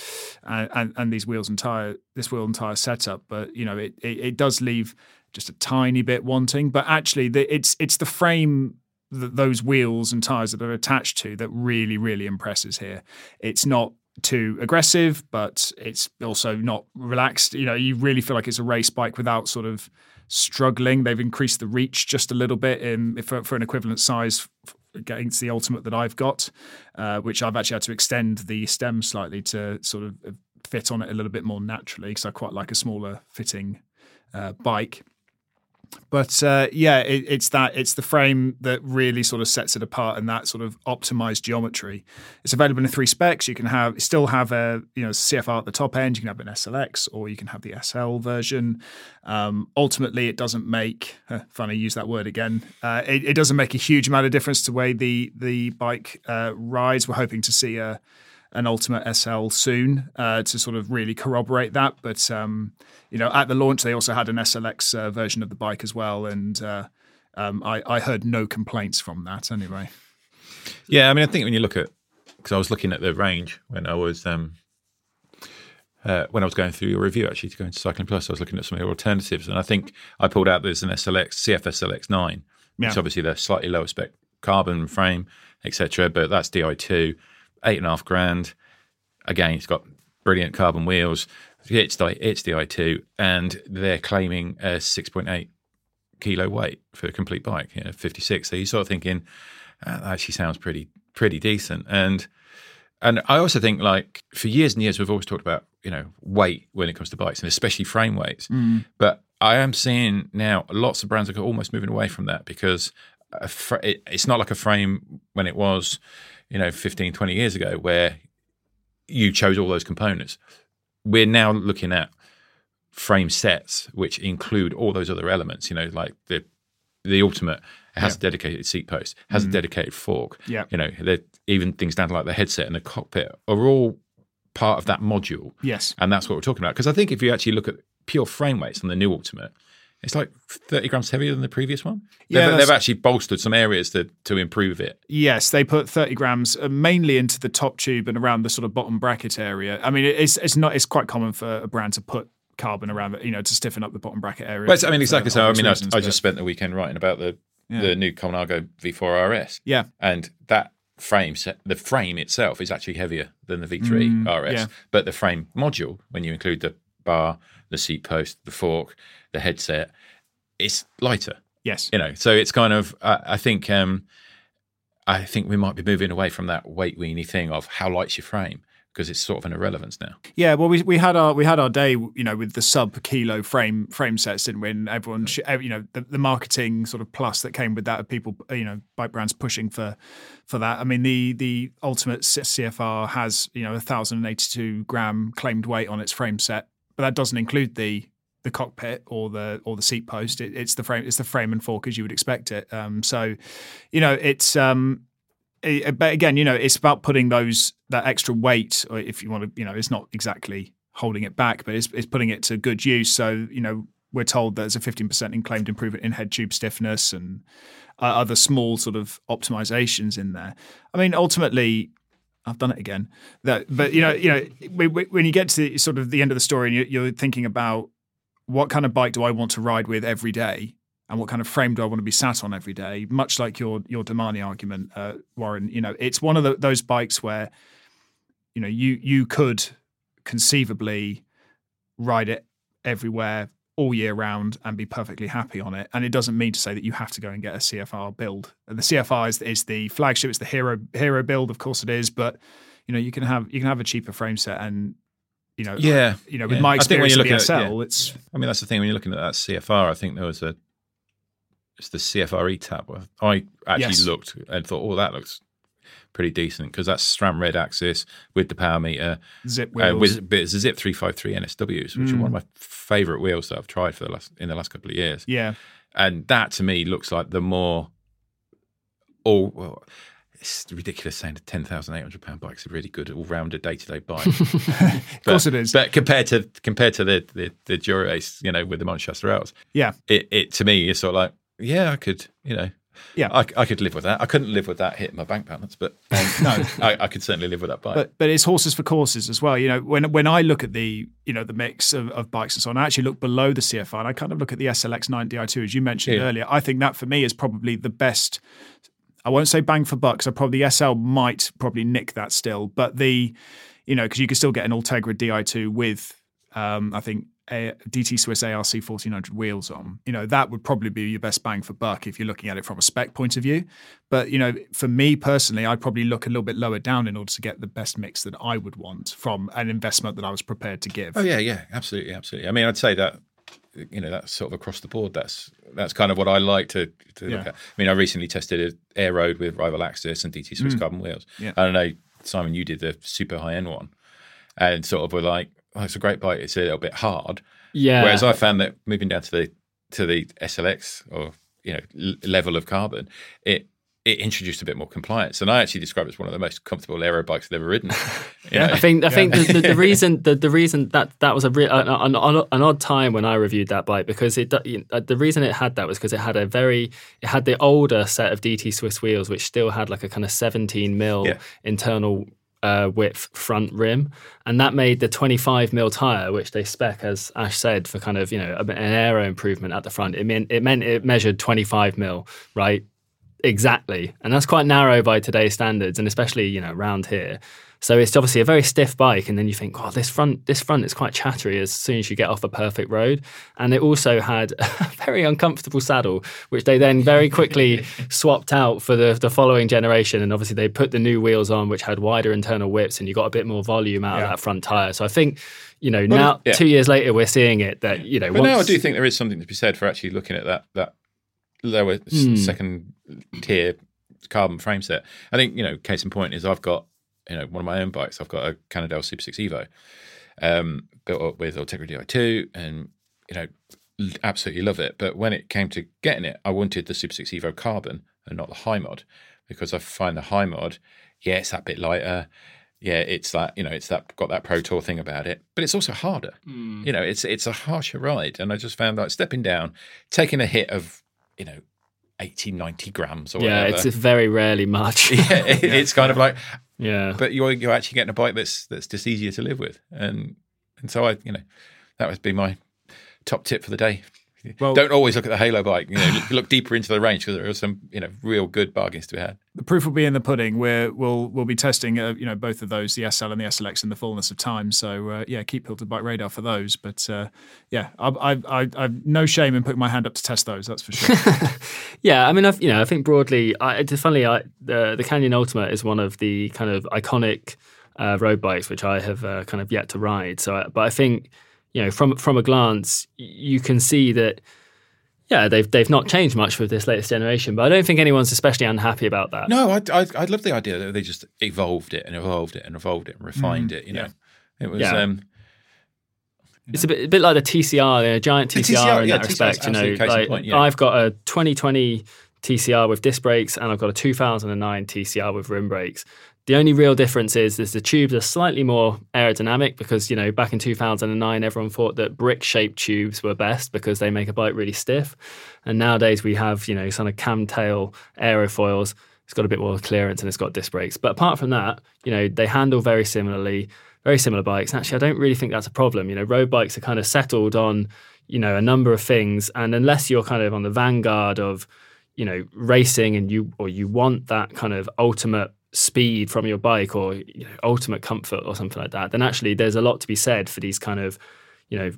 uh, and and these wheels and tire, this wheel and tire setup. But you know, it, it, it does leave just a tiny bit wanting. But actually, the, it's it's the frame. That those wheels and tires that are attached to that really really impresses here. It's not too aggressive, but it's also not relaxed. You know, you really feel like it's a race bike without sort of struggling. They've increased the reach just a little bit in for, for an equivalent size against the ultimate that I've got, uh, which I've actually had to extend the stem slightly to sort of fit on it a little bit more naturally because I quite like a smaller fitting uh, bike but uh, yeah, it, it's that it's the frame that really sort of sets it apart and that sort of optimized geometry. It's available in three specs. You can have still have a you know CFR at the top end. You can have an SLX or you can have the SL version. Um, ultimately, it doesn't make uh, funny use that word again. Uh, it, it, doesn't make a huge amount of difference to the way the the bike uh, rides. We're hoping to see a an Ultimate SL soon uh, to sort of really corroborate that. But um, you know, at the launch, they also had an SLX uh, version of the bike as well, and uh, um, I, I, heard no complaints from that anyway. Yeah, I mean, I think when you look at because I was looking at the range when I was um, uh, when I was going through your review, actually, to go into Cycling Plus, I was looking at some of your alternatives, and I think I pulled out there's an SLX CFSLX nine, yeah. which obviously they're slightly lower spec carbon frame, etc. But that's Di two eight and a half grand. Again, it's got brilliant carbon wheels. It's the it's the i2, and they're claiming a 6.8 kilo weight for a complete bike, you know, 56. So you're sort of thinking uh, that actually sounds pretty pretty decent. And and I also think like for years and years we've always talked about you know weight when it comes to bikes and especially frame weights. Mm. But I am seeing now lots of brands are almost moving away from that because fr- it, it's not like a frame when it was you know 15 20 years ago where you chose all those components. We're now looking at frame sets which include all those other elements you know like the the ultimate has yeah. a dedicated seat post has mm-hmm. a dedicated fork. Yeah. You know even things down to like the headset and the cockpit are all part of that module. Yes. And that's what we're talking about. Because i think if you actually look at pure frame weights on the new ultimate it's like 30 grams heavier than the previous one. Yeah, they've, they've, actually bolstered some areas to, to improve it. Yes, they put 30 grams uh, mainly into the top tube and around the sort of bottom bracket area. I mean, it's it's not it's quite common for a brand to put carbon around it, you know, to stiffen up the bottom bracket area. Well, I mean, exactly so. I mean, reasons, I, I just spent the weekend writing about the yeah. the new Colnago V4 RS. Yeah, and that frame set, the frame itself is actually heavier than the V3 mm, RS, yeah. but the frame module, when you include the bar, the seat post, the fork, the headset it's lighter. Yes, you know, so it's kind of uh, I think um, I think we might be moving away from that weight weenie thing of how light's your frame because it's sort of an irrelevance now. Yeah, well, we we had our we had our day, you know, with the sub kilo frame frame sets, didn't we? And everyone, you know, the, the marketing sort of plus that came with that of people, you know, bike brands pushing for for that. I mean, the the ultimate CFR has you know a thousand and eighty two gram claimed weight on its frame set, but that doesn't include the the cockpit or the or the seat post. It, it's the frame. It's the frame and fork as you would expect it. Um, so, you know, it's. Um, it, but again, you know, it's about putting those that extra weight, or if you want to, you know, it's not exactly holding it back, but it's, it's putting it to good use. So, you know, we're told there's a 15% in claimed improvement in head tube stiffness and uh, other small sort of optimizations in there. I mean, ultimately, I've done it again. That, but you know, you know, when you get to sort of the end of the story and you're thinking about what kind of bike do I want to ride with every day? And what kind of frame do I want to be sat on every day? Much like your your Domane argument, uh, Warren. You know, it's one of the, those bikes where, you know, you you could conceivably ride it everywhere all year round and be perfectly happy on it. And it doesn't mean to say that you have to go and get a CFR build. And the CFR is, is the flagship. It's the hero hero build, of course it is. But you know, you can have you can have a cheaper frame set and you know, yeah, you know, with yeah. my experience with the SL, at, yeah. it's. I mean, that's the thing when you're looking at that CFR. I think there was a, it's the CFR eTap. I actually yes. looked and thought, oh, that looks pretty decent because that's SRAM Red AXS with the power meter, Zipp wheels, uh, with, but it's a Zipp 353 NSWs, which mm. are one of my favorite wheels that I've tried for the last in the last couple of years. Yeah, and that to me looks like the more all. Well, it's ridiculous saying a ten thousand eight hundred pound bike is a really good all rounded day to day bike. of course it is. But compared to compared to the the, the Dura-Ace, you know, with the Mon Chasserals, yeah, it, it to me is sort of like, yeah, I could, you know, yeah, I, I could live with that. I couldn't live with that hitting my bank balance, but um, no, I, I, could certainly live with that bike. But but it's horses for courses as well. You know, when when I look at the you know the mix of, of bikes and so on, I actually look below the CFR and I kind of look at the SLX 9 Di2 as you mentioned yeah. earlier. I think that for me is probably the best. I won't say bang for buck. So probably the SL might probably nick that still, but the you know because you can still get an Ultegra Di2 with um, I think a DT Swiss ARC 1400 wheels on, you know, that would probably be your best bang for buck if you're looking at it from a spec point of view. But, you know, for me personally, I'd probably look a little bit lower down in order to get the best mix that I would want from an investment that I was prepared to give. Oh, yeah, yeah, absolutely, absolutely. I mean, I'd say that you know that's sort of across the board that's that's kind of what i like to, to yeah. look at i mean i recently tested an Aeroad with Rival AXS and dt swiss mm. carbon wheels yeah. i don't know simon you did the super high end one and sort of were like oh, it's a great bike. It's a little bit hard. Yeah. Whereas I found that moving down to the to the SLX or you know l- level of carbon, it it introduced a bit more compliance, and I actually describe it as one of the most comfortable aero bikes I've ever ridden. yeah, know? I think I yeah. think the, the, the, reason the, the reason that that was a re- an, an, an, odd time when I reviewed that bike because it uh, the reason it had that was because it had a very it had the older set of DT Swiss wheels which still had like a kind of 17 mil yeah. internal uh, width front rim, and that made the 25 mil tire, which they spec as Ash said for kind of you know an aero improvement at the front. It meant it meant it measured 25 mil, right? Exactly, and that's quite narrow by today's standards, and especially you know around here. So it's obviously a very stiff bike, and then you think, "Oh, this front, this front is quite chattery." As soon as you get off a perfect road, and it also had a very uncomfortable saddle, which they then very quickly swapped out for the the following generation. And obviously, they put the new wheels on, which had wider internal whips and you got a bit more volume out yeah. of that front tire. So I think, you know, well, now yeah. two years later, we're seeing it that you know. But once... now I do think there is something to be said for actually looking at that that lower mm. second tier carbon frame set. I think you know, case in point is I've got you know one of my own bikes. I've got a Cannondale Super Six Evo, um, built up with Ultegra Di2, and you know absolutely love it. But when it came to getting it, I wanted the Super Six Evo Carbon and not the High Mod because I find the High Mod, yeah, it's that bit lighter. Yeah, it's that you know, it's that got that Pro Tour thing about it, but it's also harder. Mm. You know, it's it's a harsher ride, and I just found that stepping down, taking a hit of you know 80, 90 grams or yeah, whatever. it's very rarely much. yeah, it, it's kind of like yeah, but you're you're actually getting a bike that's that's just easier to live with, and and so I you know that would be my top tip for the day. Well, don't always look at the Halo bike. You know, look deeper into the range because there are some you know real good bargains to be had. The proof will be in the pudding. Where we'll we'll be testing uh, you know both of those, the SL and the SLX, in the fullness of time. So uh, yeah, keep Hilted Bike Radar for those. But uh, yeah, I, I, I, I've no shame in putting my hand up to test those. That's for sure. yeah, I mean, I've, you know, I think broadly, I, it's funny. I, the the Canyon Ultimate is one of the kind of iconic uh, road bikes which I have uh, kind of yet to ride. So, but I think you know from from a glance, you can see that yeah, they've they've not changed much with this latest generation, but I don't think anyone's especially unhappy about that. No, I I, I love the idea that they just evolved it and evolved it and evolved it and refined mm, it. You know, it was. Yeah. Um, it's a bit, a bit like the TCR, a giant TCR, TCR in yeah, that respect. You know, like point, yeah. I've got a 2020 TCR with disc brakes, and I've got a 2009 TCR with rim brakes. The only real difference is, is the tubes are slightly more aerodynamic because, you know, back in 2009, everyone thought that brick shaped tubes were best because they make a bike really stiff. And nowadays we have, you know, kind of Kammtail aerofoils. It's got a bit more clearance and it's got disc brakes. But apart from that, you know, they handle very similarly, very similar bikes. And actually, I don't really think that's a problem. You know, road bikes are kind of settled on, you know, a number of things. And unless you're kind of on the vanguard of, you know, racing and you, or you want that kind of ultimate speed from your bike or you know, ultimate comfort or something like that, then actually there's a lot to be said for these kind of, you know,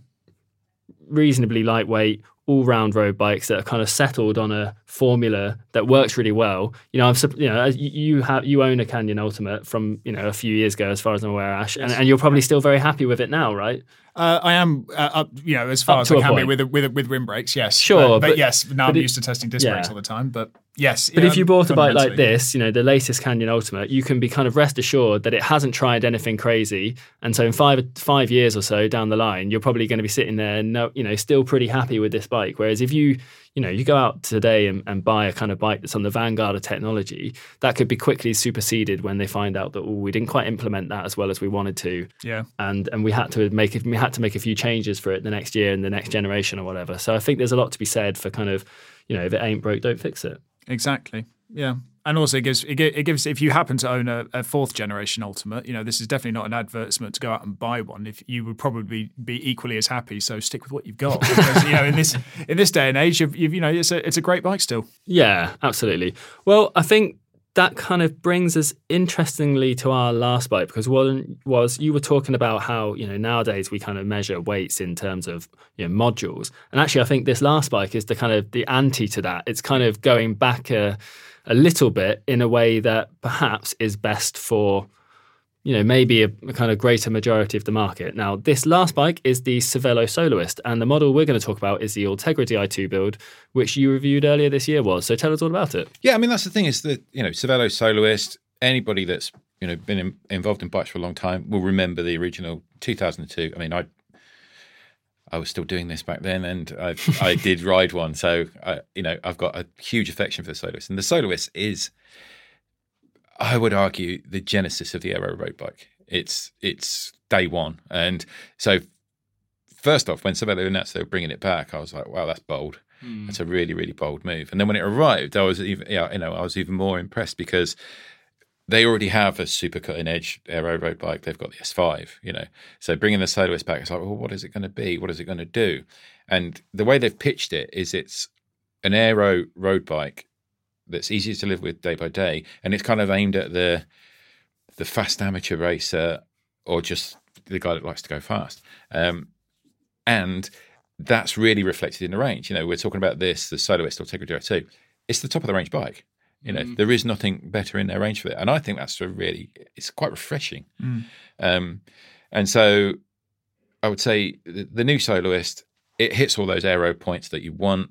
reasonably lightweight all-round road bikes that are kind of settled on a formula that works really well. You know, I'm you know you have you own a Canyon Ultimate from you know a few years ago, as far as I'm aware, Ash, and, and you're probably still very happy with it now, right? Uh, I am uh, up, you know, as far up as I can point. be with with with rim brakes. Yes, sure, but, but, but yes, now but I'm it, used to testing disc yeah. brakes all the time. But Yes, But yeah, if you bought a bike like this, you know, the latest Canyon Ultimate, you can be kind of rest assured that it hasn't tried anything crazy. And so in five five years or so down the line, you're probably going to be sitting there, no, you know, still pretty happy with this bike. Whereas if you, you know, you go out today and, and buy a kind of bike that's on the vanguard of technology, that could be quickly superseded when they find out that oh, we didn't quite implement that as well as we wanted to, yeah, and and we had to make it, we had to make a few changes for it the next year and the next generation or whatever. So I think there's a lot to be said for kind of, you know, if it ain't broke, don't fix it. Exactly. Yeah, and also it gives it, it gives if you happen to own a, a fourth generation Ultimate, you know this is definitely not an advertisement to go out and buy one. If you would probably be equally as happy, so stick with what you've got. Because, you know in this in this day and age, you've, you've, you know it's a it's a great bike still. Yeah, absolutely. Well, I think that kind of brings us interestingly to our last bite because one was you were talking about how you know nowadays we kind of measure weights in terms of you know modules, and actually I think this last bike is the kind of the anti to that. It's kind of going back a, a little bit in a way that perhaps is best for you know, maybe a, a kind of greater majority of the market. Now, this last bike is the Cervelo Soloist, and the model we're going to talk about is the Ultegra Di2 build, which you reviewed earlier this year was. So tell us all about it. Yeah, I mean that's the thing is that you know Cervelo soloist. Anybody that's you know been in, involved in bikes for a long time will remember the original 2002. I mean, I I was still doing this back then, and I I did ride one, so I, you know I've got a huge affection for the soloist, and the soloist is, I would argue, the genesis of the aero road bike. It's it's day one, and so first off, when Cervelo announced they were bringing it back, I was like, wow, that's bold. Hmm. That's a really, really bold move. And then when it arrived, I was even, yeah, you know, I was even more impressed because they already have a super cutting edge aero road bike. They've got the S5, you know. So bringing the soloist back, it's like, well, what is it going to be? What is it going to do? And the way they've pitched it is it's an aero road bike that's easy to live with day by day, and it's kind of aimed at the the fast amateur racer or just the guy that likes to go fast. Um, and that's really reflected in the range. You know, we're talking about this, the Soloist Ultegra 2. It's the top of the range bike. You know, there is nothing better in their range for it, and I think that's a really it's quite refreshing. Um, and so, I would say the, the new Soloist it hits all those aero points that you want.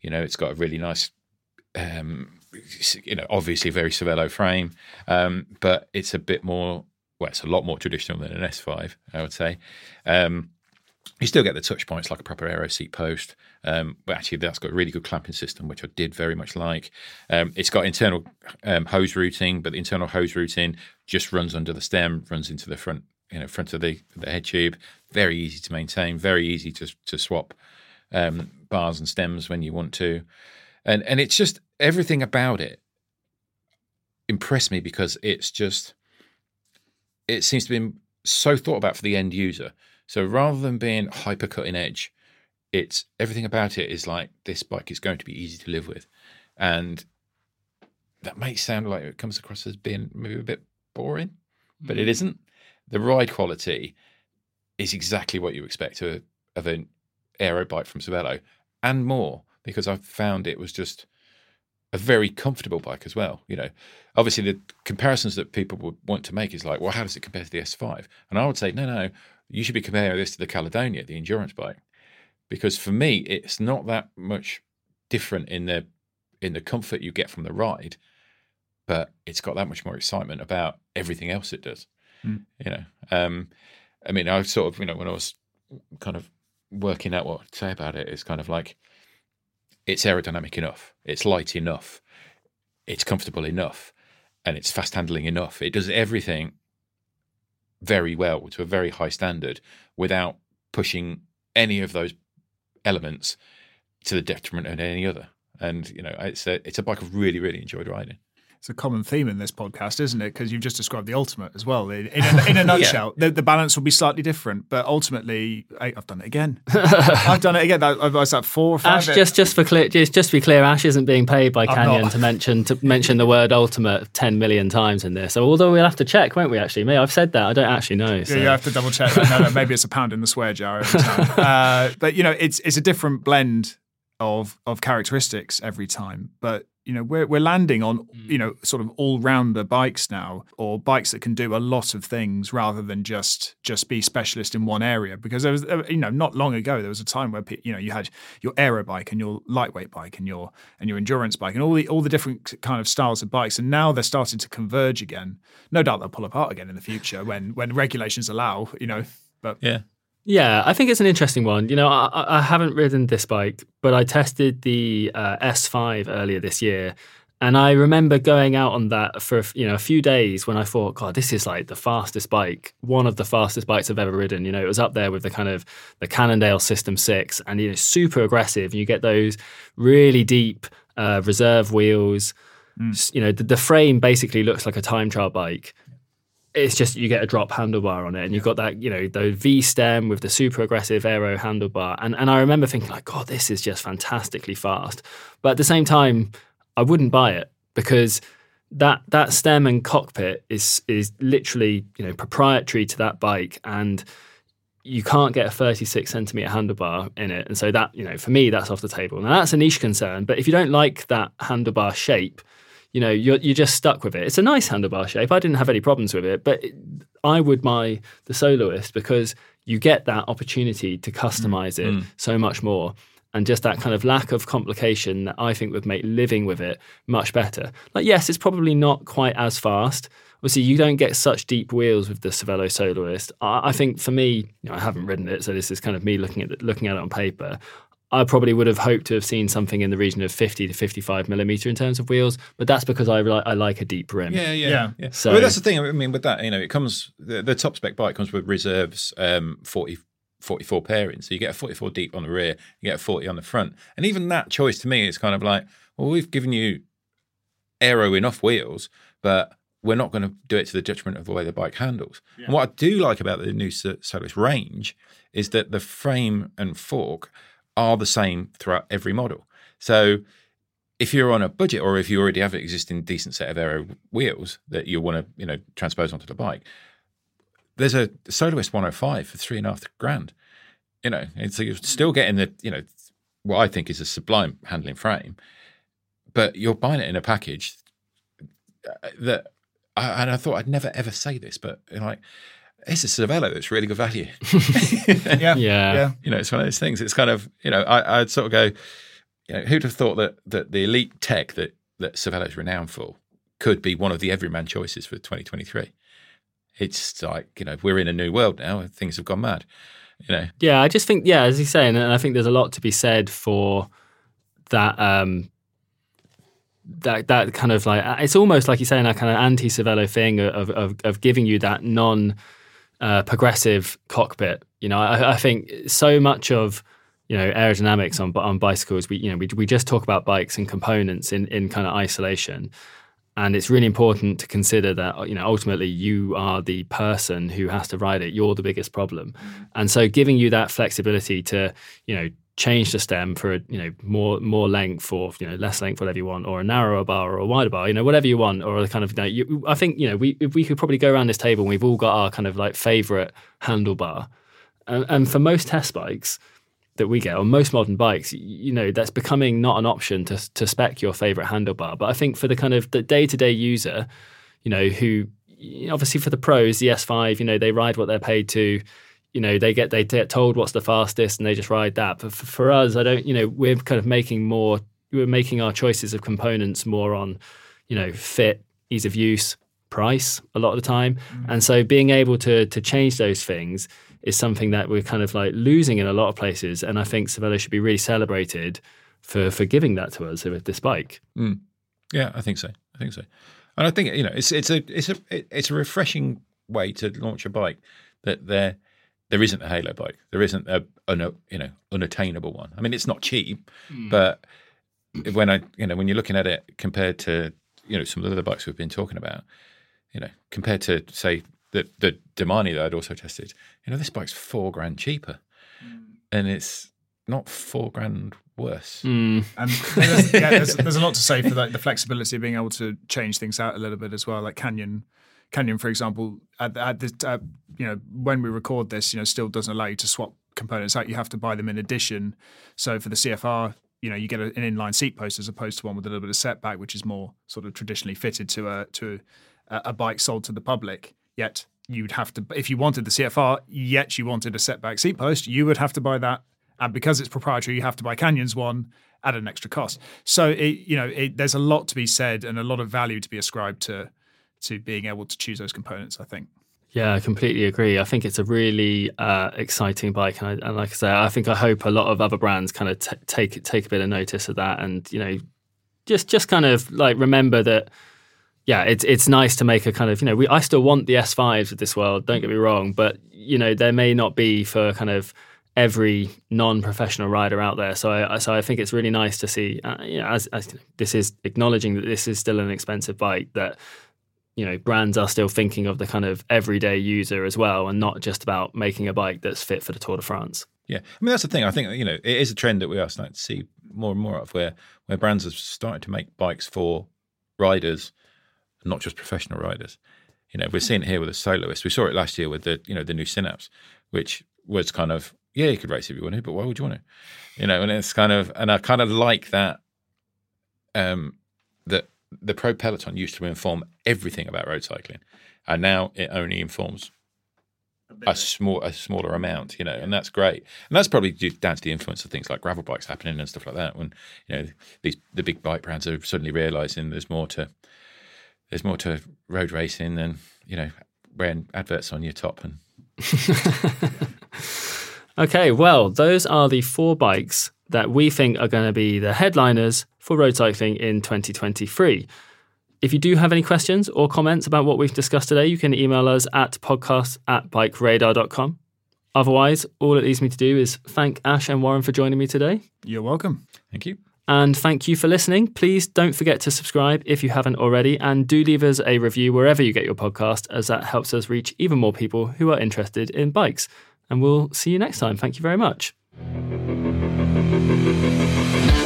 You know, it's got a really nice, um, you know, obviously very Cervelo frame, um, but it's a bit more. Well, it's a lot more traditional than an S5, I would say. Um, you still get the touch points like a proper aero seat post. Um, but actually, that's got a really good clamping system, which I did very much like. Um, it's got internal um, hose routing, but the internal hose routing just runs under the stem, runs into the front, you know, front of the, the head tube. Very easy to maintain, very easy to to swap um, bars and stems when you want to, and and it's just everything about it impressed me because it's just it seems to be so thought about for the end user. So rather than being hyper cutting edge, it's everything about it is like this bike is going to be easy to live with, and that may sound like it comes across as being maybe a bit boring, but it mm. isn't. The ride quality is exactly what you expect of, of an aero bike from Cervelo, and more because I found it was just a very comfortable bike as well. You know, obviously the comparisons that people would want to make is like, well, how does it compare to the S5? And I would say, no, no, you should be comparing this to the Caledonia, the endurance bike, because for me, it's not that much different in the in the comfort you get from the ride, but it's got that much more excitement about everything else it does. You know, um, I mean, I sort of, you know, when I was kind of working out what to say about it, it's kind of like it's aerodynamic enough, it's light enough, it's comfortable enough, and it's fast handling enough. It does everything very well to a very high standard without pushing any of those elements to the detriment of any other. And you know, it's a it's a bike I've really really enjoyed riding. It's a common theme in this podcast, isn't it? Because you've just described the ultimate as well. In, in, a, in a nutshell, the, the balance will be slightly different, but ultimately, I, I've done it again. I've done it again. That, I was at four or five. Ash, just just for clear, just, just to be clear, Ash isn't being paid by I'm Canyon not. to mention to mention the word ultimate ten million times in this. So although we'll have to check, won't we? Actually, me, I've said that. I don't actually know. So. Yeah, you have to double check. No, no, maybe it's a pound in the swear jar every time. uh, but you know, it's it's a different blend of of characteristics every time. But you know we're we're landing on hmm. you know sort of all rounder bikes now or bikes that can do a lot of things rather than just just be specialist in one area. Because there was you know not long ago there was a time where you know you had your aero bike and your lightweight bike and your and your endurance bike and all the all the different kind of styles of bikes. And now they're starting to converge again. No doubt they'll pull apart again in the future when when regulations allow you know but Yeah. Yeah, I think it's an interesting one. You know, I, I- haven't ridden this bike, but I tested the uh, S5 earlier this year, and I remember going out on that for you know a few days when I thought, God, this is like the fastest bike, one of the fastest bikes I've ever ridden. You know, it was up there with the kind of the Cannondale System Six, and you know, super aggressive. And you get those really deep uh, reserve wheels. S- You know, the, the frame basically looks like a time trial bike it's just you get a drop handlebar on it, and you've got that you know the V stem with the super aggressive aero handlebar, and and I remember thinking like, God, this is just fantastically fast. But at the same time, I wouldn't buy it because that that stem and cockpit is is literally you know proprietary to that bike, and you can't get a 36 centimeter handlebar in it, and so that you know for me that's off the table. Now that's a niche concern, but if you don't like that handlebar shape you know you're you're just stuck with it. It's a nice handlebar shape. I didn't have any problems with it, but it, I would buy the soloist because you get that opportunity to customize it mm. so much more. And just that kind of lack of complication that I think would make living with it much better. Like, yes, it's probably not quite as fast. Obviously, you don't get such deep wheels with the Cervelo Soloist. I, I think for me, you know, I haven't ridden it, so this is kind of me looking at looking at it on paper. I probably would have hoped to have seen something in the region of 50 to 55 millimeter in terms of wheels, but that's because I, li- I like a deep rim. Yeah, yeah, Yeah. yeah. So- well, that's the thing. I mean, with that, you know, it comes the, the top spec bike comes with reserves um, 40, 44 pairing. So you get a 44 deep on the rear, you get a 40 on the front. And even that choice to me is kind of like, well, we've given you aero enough wheels, but we're not going to do it to the detriment of the way the bike handles. And what I do like about the new Sol- range is that the frame and fork are the same throughout every model. So if you're on a budget or if you already have an existing decent set of aero wheels that you want to, you know, transpose onto the bike, there's a Soloist 105 for three and a half grand. You know, and so you're still getting the, you know, what I think is a sublime handling frame, but you're buying it in a package uh, that, and I thought I'd never ever say this, but like, it's a Cervelo It's really good value. yeah Yeah. yeah you know, it's one of those things. It's kind of, you know, I, I'd sort of go, you know, who'd have thought that that the elite tech that that is renowned for could be one of the everyman choices for 2023? It's like, you know, we're in a new world now and things have gone mad. You know, Yeah, I just think, yeah, as you're saying, and I think there's a lot to be said for that. Um, that that kind of like it's almost like you're saying that kind of anti Cervelo thing of, of of giving you that non uh, progressive cockpit. You know, I, I think so much of you know aerodynamics on on bicycles. We you know we we just talk about bikes and components in in kind of isolation. And it's really important to consider that you know ultimately you are the person who has to ride it. You're the biggest problem, and so giving you that flexibility to you know change the stem for a, you know more more length or you know less length, whatever you want, or a narrower bar or a wider bar, you know whatever you want, or a kind of you know, you, I think you know we we could probably go around this table and we've all got our kind of like favorite handlebar, and, and for most test bikes that we get on most modern bikes, you know, that's becoming not an option to to spec your favorite handlebar. But I think for the kind of the day to day user, you know, who obviously for the pros, the S5, you know, they ride what they're paid to. You know, they get they get told what's the fastest, and they just ride that. But for, for us, I don't. You know, we're kind of making more. We're making our choices of components more on, you know, fit, ease of use, price a lot of the time. Mm. And so being able to to change those things is something that we're kind of like losing in a lot of places. And I think Cervelo should be really celebrated for for giving that to us with this bike. Mm. yeah, I think so. I think so. And I think you know, it's it's a it's a it's a refreshing way to launch a bike that there there isn't a halo bike. There isn't a an, you know unattainable one. I mean, it's not cheap, hmm. but when I you know when you're looking at it compared to you know some of the other bikes we've been talking about, you know, compared to say the the Domane that I'd also tested, you know, this bike's four grand cheaper, hmm. and it's not four grand worse. Hmm. And there's, yeah, there's, there's a lot to say for that, the flexibility of being able to change things out a little bit as well. Like Canyon, Canyon, for example, at, at uh, you know, when we record this, you know, still doesn't allow you to swap components out. You have to buy them in addition. So for the CFR, you know you get an inline seat post as opposed to one with a little bit of setback, which is more sort of traditionally fitted to a to a, a bike sold to the public. Yet you'd have to, if you wanted the CFR, yet you wanted a setback seat post, you would have to buy that. And because it's proprietary, you have to buy Canyon's one at an extra cost. So it, you know, it, there's a lot to be said and a lot of value to be ascribed to to being able to choose those components. I think. Yeah, I completely agree. I think it's a really uh, exciting bike, and, I, and, like I say, I think I hope a lot of other brands kind of t- take take a bit of notice of that, and you know, just just kind of like remember that. Yeah, it's it's nice to make a kind of you know we I still want the S5s of this world. Don't get me wrong, but you know there may not be for kind of every non-professional rider out there. So I so I think it's really nice to see. Uh, you know, as, as this is acknowledging that this is still an expensive bike that you know brands are still thinking of the kind of everyday user as well, and not just about making a bike that's fit for the Tour de France. Yeah, I mean that's the thing. I think you know it is a trend that we are starting to see more and more of, where where brands are starting to make bikes for riders, not just professional riders. You know, we're seeing it here with the soloist. We saw it last year with the you know the new Synapse, which was kind of yeah, you could race if you wanted, but why would you want to? You know, and it's kind of, and I kind of like that. Um, that the pro peloton used to inform everything about road cycling, and now it only informs a, a small, a smaller amount. You know, and that's great, and that's probably due down to the influence of things like gravel bikes happening and stuff like that. When you know these the big bike brands are suddenly realizing there's more to there's more to road racing than you know wearing adverts on your top and. Okay, well, those are the four bikes that we think are going to be the headliners for road cycling in 2023. If you do have any questions or comments about what we've discussed today, you can email us at podcast at bikeradar.com. Otherwise, all it leaves me to do is thank Ash and Warren for joining me today. You're welcome. Thank you. And thank you for listening. Please don't forget to subscribe if you haven't already, and do leave us a review wherever you get your podcast, as that helps us reach even more people who are interested in bikes and we'll see you next time. Thank you very much.